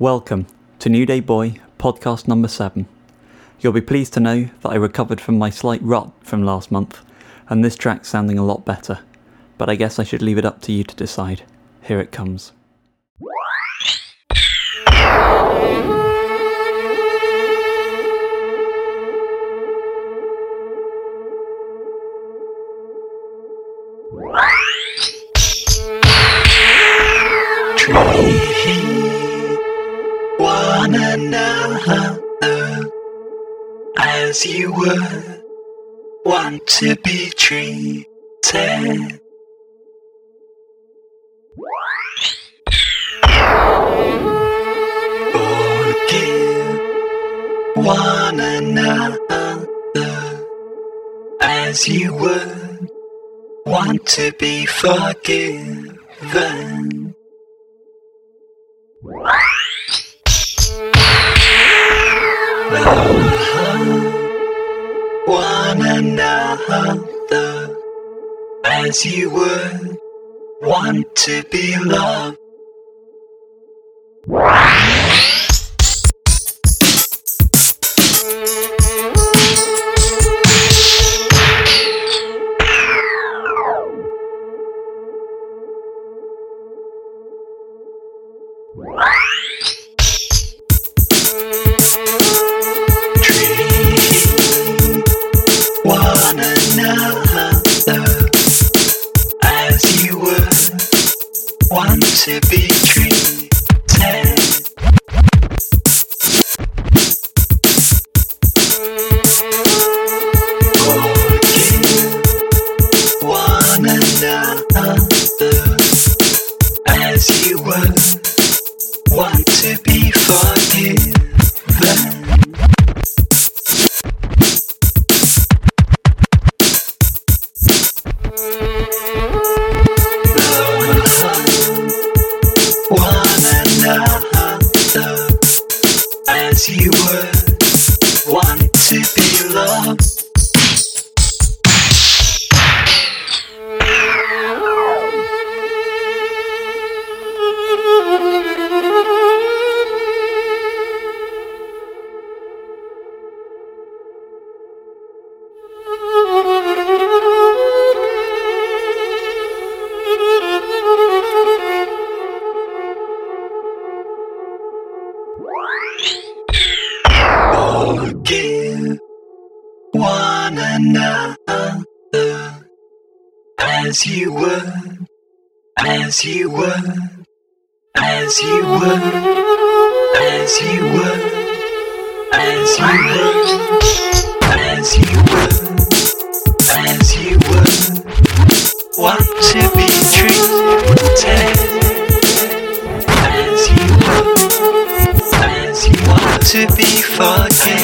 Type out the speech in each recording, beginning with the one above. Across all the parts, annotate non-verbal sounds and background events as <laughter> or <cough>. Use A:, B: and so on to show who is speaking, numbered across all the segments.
A: Welcome to New Day Boy, podcast number 7. You'll be pleased to know that I recovered from my slight rot from last month, and this track's sounding a lot better. But I guess I should leave it up to you to decide. Here it comes.
B: As you would want to be treated. Forgive one another as you would want to be forgiven. One another as you would want to be loved. Would want want to be loved. <laughs> another as you would, as you would, as you would, as you would, as you would, as you would, as you would want to be treated. As you would, as you want to be forgiven.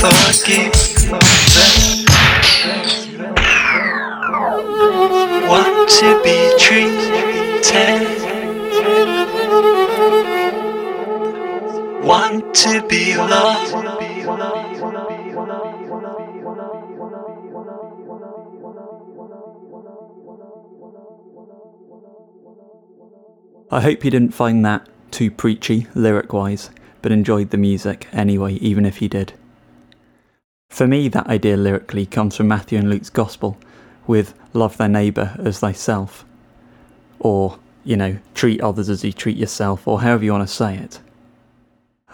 B: Be. Want to be treated. Want to be loved.
A: I hope you didn't find that too preachy, lyric wise, but enjoyed the music anyway, even if you did. For me, that idea lyrically comes from Matthew and Luke's Gospel, with love thy neighbour as thyself, or, you know, treat others as you treat yourself, or however you want to say it.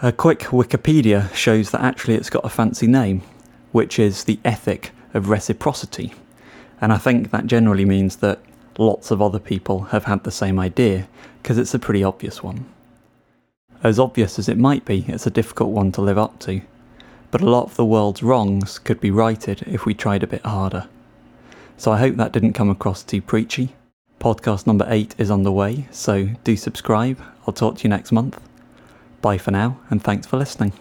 A: A quick Wikipedia shows that actually it's got a fancy name, which is the ethic of reciprocity. And I think that generally means that lots of other people have had the same idea, because it's a pretty obvious one. As obvious as it might be, it's a difficult one to live up to, but a lot of the world's wrongs could be righted if we tried a bit harder. So I hope that didn't come across too preachy. Podcast number 8 is on the way, so do subscribe. I'll talk to you next month. Bye for now, and thanks for listening.